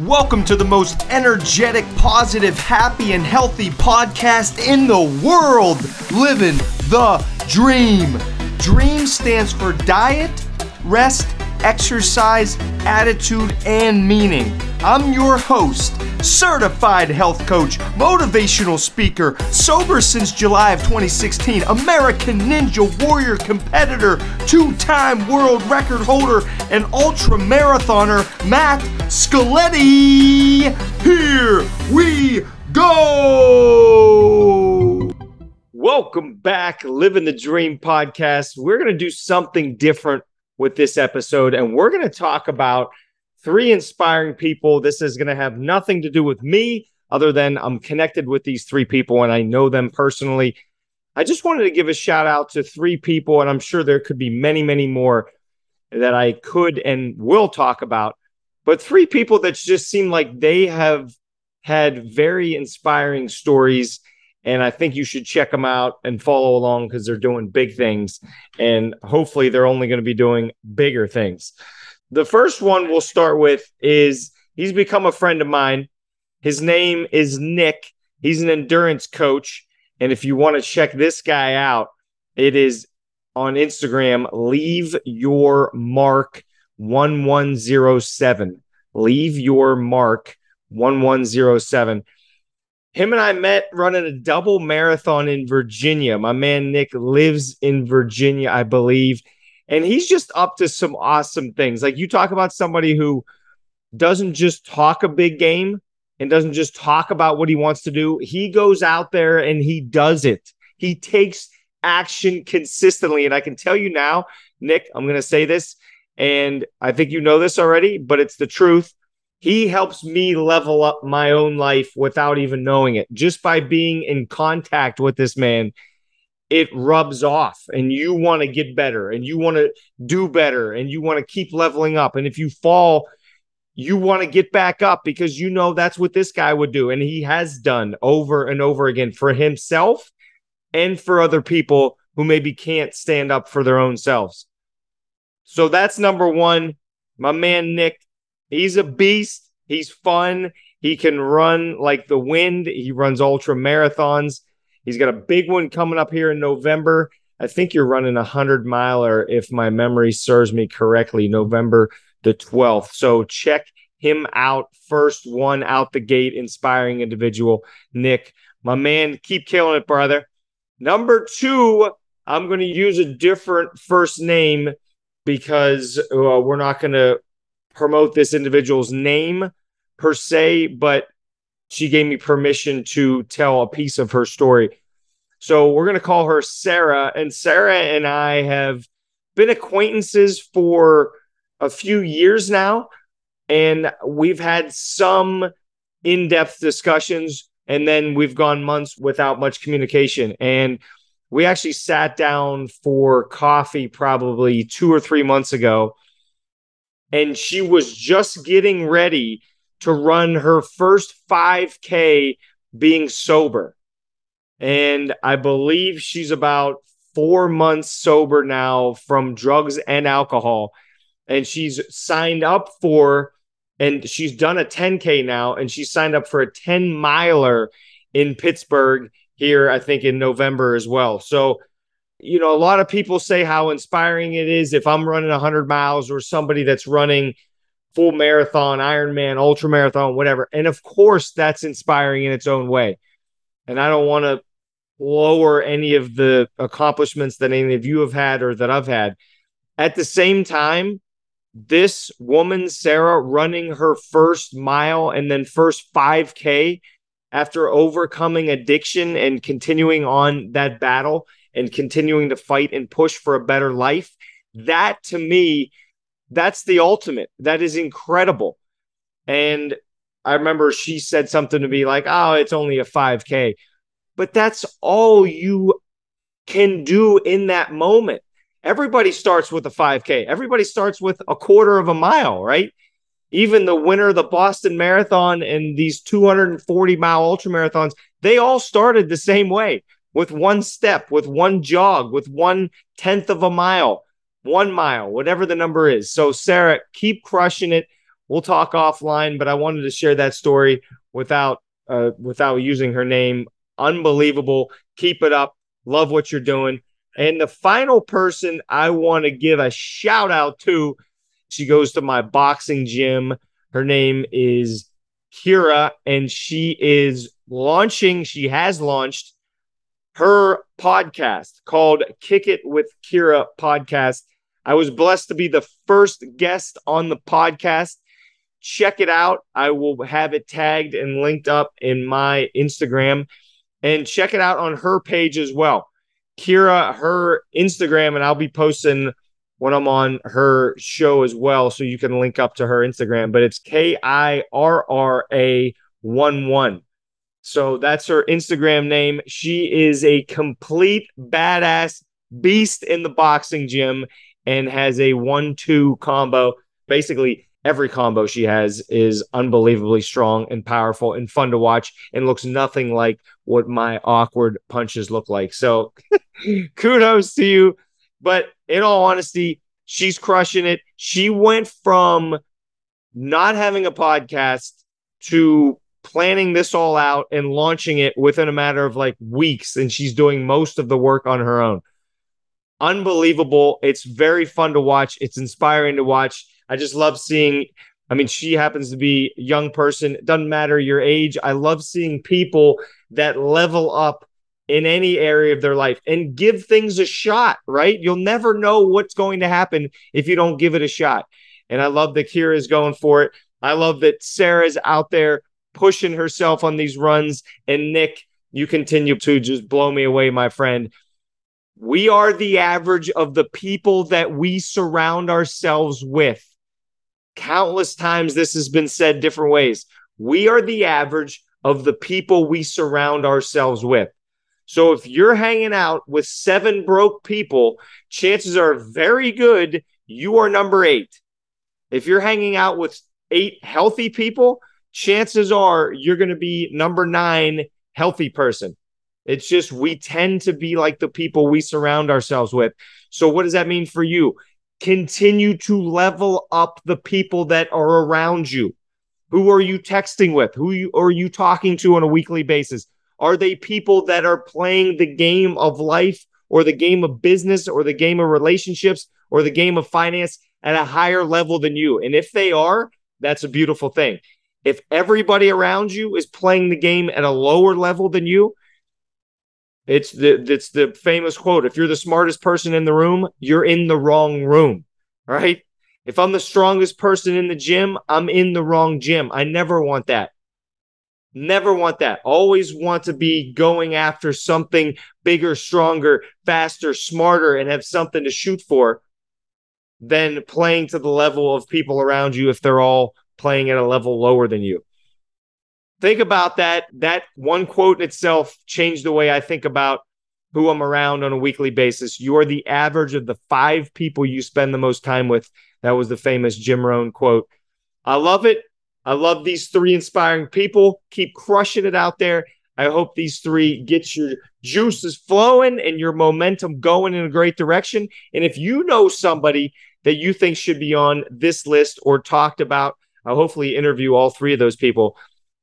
Welcome to the most energetic, positive, happy, and healthy podcast in the world. Living the dream. DREAM stands for diet, rest, exercise, attitude, and meaning. I'm your host, certified health coach, motivational speaker, sober since July of 2016, American Ninja Warrior competitor, two time world record holder, and ultra marathoner, Matt Scaletti. Here we go. Welcome back, Living the Dream podcast. We're going to do something different with this episode, and we're going to talk about three inspiring people. This is going to have nothing to do with me, other than I'm connected with these three people and I know them personally. I just wanted to give a shout out to three people, and I'm sure there could be many, many more that I could and will talk about. But three people that just seem like they have had very inspiring stories and I think you should check them out and follow along because they're doing big things. And hopefully, they're only going to be doing bigger things. The first one we'll start with is he's become a friend of mine. His name is Nick. He's an endurance coach. And if you want to check this guy out, it is on Instagram, leave your mark 1107. Leave your mark 1107 him and I met running a double marathon in Virginia. My man Nick lives in Virginia, I believe. And he's just up to some awesome things. Like you talk about somebody who doesn't just talk a big game and doesn't just talk about what he wants to do. He goes out there and he does it. He takes action consistently. And I can tell you now, Nick, I'm going to say this, and I think you know this already, but it's the truth he helps me level up my own life without even knowing it. Just by being in contact with this man, it rubs off and you want to get better and you want to do better and you want to keep leveling up. And if you fall, you want to get back up because you know that's what this guy would do. And he has done over and over again for himself and for other people who maybe can't stand up for their own selves. So that's number one. My man, Nick, He's a beast. He's fun. He can run like the wind. He runs ultra marathons. He's got a big one coming up here in November. I think you're running a hundred miler, if my memory serves me correctly, November the 12th. So check him out. First one out the gate, inspiring individual. Nick, my man, keep killing it, brother. Number two, I'm going to use a different first name because uh, we're not going to promote this individual's name per se, but she gave me permission to tell a piece of her story. So we're going to call her Sarah. And Sarah and I have been acquaintances for a few years now. And we've had some in depth discussions. And then we've gone months without much communication. And we actually sat down for coffee probably two or three months ago and she was just getting ready to run her first 5K being sober. And I believe she's about four months sober now from drugs and alcohol. And she's signed up for, and she's done a 10K now, and she's signed up for a 10 miler in Pittsburgh here, I think in November as well. So you know, a lot of people say how inspiring it is if I'm running 100 miles or somebody that's running full marathon, Ironman, ultra marathon, whatever. And of course, that's inspiring in its own way. And I don't want to lower any of the accomplishments that any of you have had or that I've had. At the same time, this woman, Sarah, running her first mile and then first 5K after overcoming addiction and continuing on that battle and continuing to fight and push for a better life. That to me, that's the ultimate. That is incredible. And I remember she said something to me like, oh, it's only a 5K. But that's all you can do in that moment. Everybody starts with a 5K, everybody starts with a quarter of a mile, right? Even the winner of the Boston Marathon and these 240 mile ultra marathons, they all started the same way with one step, with one jog, with one tenth of a mile, one mile, whatever the number is. So, Sarah, keep crushing it. We'll talk offline, but I wanted to share that story without uh, without using her name. Unbelievable. Keep it up. Love what you're doing. And the final person I want to give a shout out to, she goes to my boxing gym. Her name is Kirra, and she is launching, she has launched her podcast called Kick It with Kirra podcast. I was blessed to be the first guest on the podcast. Check it out. I will have it tagged and linked up in my Instagram and check it out on her page as well. Kirra, her Instagram, and I'll be posting when I'm on her show as well. So you can link up to her Instagram, but it's K I R R A 1 1. So that's her Instagram name. She is a complete badass beast in the boxing gym and has a one two combo. Basically, every combo she has is unbelievably strong and powerful and fun to watch and looks nothing like what my awkward punches look like. So kudos to you. But in all honesty, she's crushing it. She went from not having a podcast to planning this all out and launching it within a matter of like weeks. And she's doing most of the work on her own. Unbelievable. It's very fun to watch. It's inspiring to watch. I just love seeing. I mean, she happens to be a young person. It doesn't matter your age. I love seeing people that level up in any area of their life and give things a shot, right? You'll never know what's going to happen if you don't give it a shot. And I love that Kirra is going for it. I love that Sarah's out there pushing herself on these runs. And Nick, you continue to just blow me away, my friend. We are the average of the people that we surround ourselves with. Countless times this has been said different ways. We are the average of the people we surround ourselves with. So if you're hanging out with seven broke people, chances are very good you are number eight. If you're hanging out with eight healthy people, chances are you're going to be number nine healthy person. It's just we tend to be like the people we surround ourselves with. So, what does that mean for you? Continue to level up the people that are around you. Who are you texting with? Who are you talking to on a weekly basis? Are they people that are playing the game of life or the game of business or the game of relationships or the game of finance at a higher level than you? And if they are, that's a beautiful thing. If everybody around you is playing the game at a lower level than you, it's the it's the famous quote. If you're the smartest person in the room, you're in the wrong room. Right? If I'm the strongest person in the gym, I'm in the wrong gym. I never want that. Never want that. Always want to be going after something bigger, stronger, faster, smarter, and have something to shoot for than playing to the level of people around you if they're all playing at a level lower than you. Think about that. That one quote in itself changed the way I think about who I'm around on a weekly basis. You're the average of the five people you spend the most time with. That was the famous Jim Rohn quote. I love it. I love these three inspiring people. Keep crushing it out there. I hope these three get your juices flowing and your momentum going in a great direction. And if you know somebody that you think should be on this list or talked about, I'll hopefully interview all three of those people.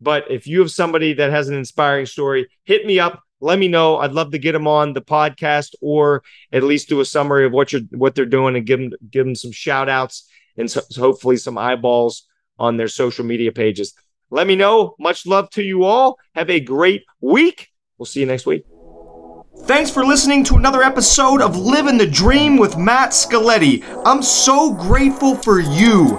But if you have somebody that has an inspiring story, hit me up. Let me know. I'd love to get them on the podcast or at least do a summary of what you're what they're doing and give them give them some shout outs and so, hopefully some eyeballs on their social media pages. Let me know. Much love to you all. Have a great week. We'll see you next week. Thanks for listening to another episode of Living the Dream with Matt Scaletti. I'm so grateful for you